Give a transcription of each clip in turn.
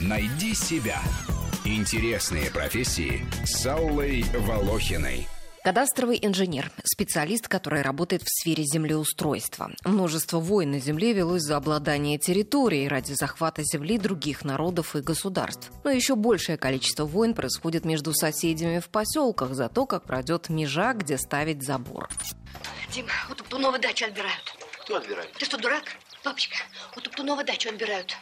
Найди себя. Интересные профессии с Аллой Волохиной. Кадастровый инженер – специалист, который работает в сфере землеустройства. Множество войн на земле велось за обладание территорией ради захвата земли других народов и государств. Но еще большее количество войн происходит между соседями в поселках за то, как пройдет межа, где ставить забор. Дим, у Туптунова дачу отбирают. Кто отбирает? Ты что, дурак? Папочка, у Туптунова дачу отбирают.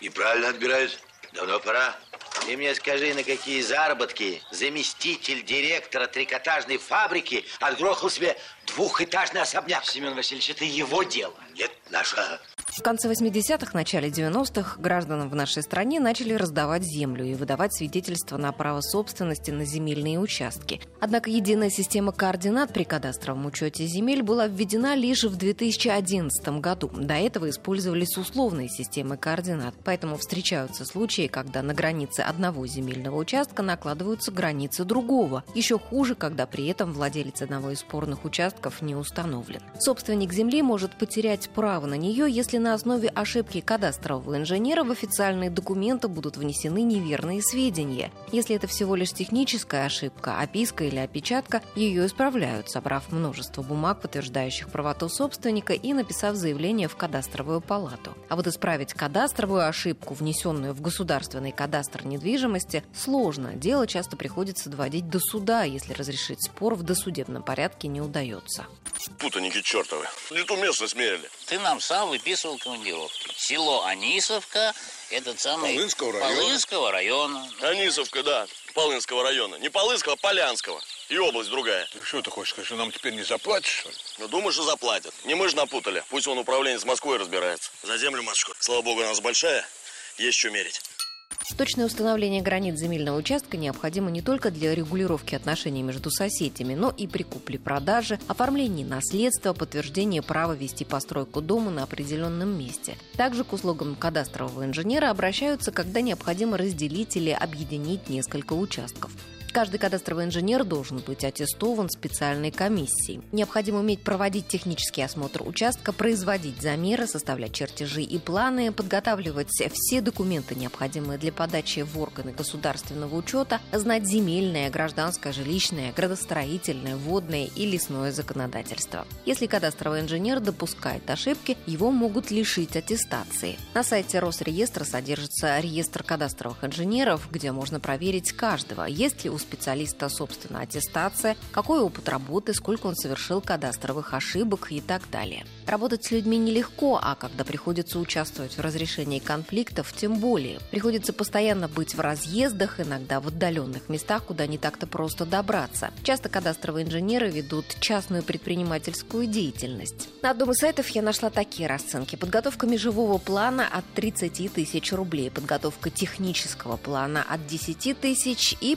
И правильно отбирают. Давно пора. Ты мне скажи, на какие заработки заместитель директора трикотажной фабрики отгрохал себе двухэтажный особняк? Семен Васильевич, это его дело. Нет, наша. В конце 80-х, начале 90-х гражданам в нашей стране начали раздавать землю и выдавать свидетельства на право собственности на земельные участки. Однако единая система координат при кадастровом учете земель была введена лишь в 2011 году. До этого использовались условные системы координат, поэтому встречаются случаи, когда на границе одного земельного участка накладываются границы другого. Еще хуже, когда при этом владелец одного из спорных участков не установлен. Собственник земли может потерять право на нее, если на основе ошибки кадастрового инженера в официальные документы будут внесены неверные сведения. Если это всего лишь техническая ошибка, описка или опечатка, ее исправляют, собрав множество бумаг, подтверждающих правоту собственника и написав заявление в кадастровую палату. А вот исправить кадастровую ошибку, внесенную в государственный кадастр недвижимости, сложно. Дело часто приходится доводить до суда, если разрешить спор в досудебном порядке не удается. Путаники чертовы. Не ту местность мерили. Ты нам сам выписывал командировки. Село Анисовка, этот самый... Полынского района. Полынского района. Анисовка, да. Полынского района. Не Полынского, а Полянского. И область другая. Ты что ты хочешь сказать, что нам теперь не заплатишь, что ли? Ну, думаешь, что заплатят. Не мы же напутали. Пусть он управление с Москвой разбирается. За землю, матушка. Слава богу, у нас большая. Есть что мерить. Точное установление границ земельного участка необходимо не только для регулировки отношений между соседями, но и при купле-продаже, оформлении наследства, подтверждении права вести постройку дома на определенном месте. Также к услугам кадастрового инженера обращаются, когда необходимо разделить или объединить несколько участков. Каждый кадастровый инженер должен быть аттестован специальной комиссией. Необходимо уметь проводить технический осмотр участка, производить замеры, составлять чертежи и планы, подготавливать все документы, необходимые для подачи в органы государственного учета, знать земельное, гражданское, жилищное, градостроительное, водное и лесное законодательство. Если кадастровый инженер допускает ошибки, его могут лишить аттестации. На сайте Росреестра содержится реестр кадастровых инженеров, где можно проверить каждого, есть ли у специалиста, собственно, аттестация, какой опыт работы, сколько он совершил кадастровых ошибок и так далее. Работать с людьми нелегко, а когда приходится участвовать в разрешении конфликтов, тем более. Приходится постоянно быть в разъездах, иногда в отдаленных местах, куда не так-то просто добраться. Часто кадастровые инженеры ведут частную предпринимательскую деятельность. На одном из сайтов я нашла такие расценки. Подготовка межевого плана от 30 тысяч рублей, подготовка технического плана от 10 тысяч и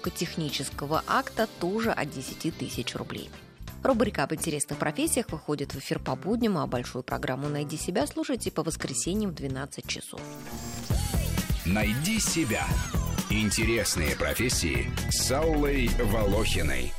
подготовка технического акта тоже от 10 тысяч рублей. Рубрика об интересных профессиях выходит в эфир по будням, а большую программу «Найди себя» слушайте по воскресеньям в 12 часов. Найди себя. Интересные профессии с Аллой Волохиной.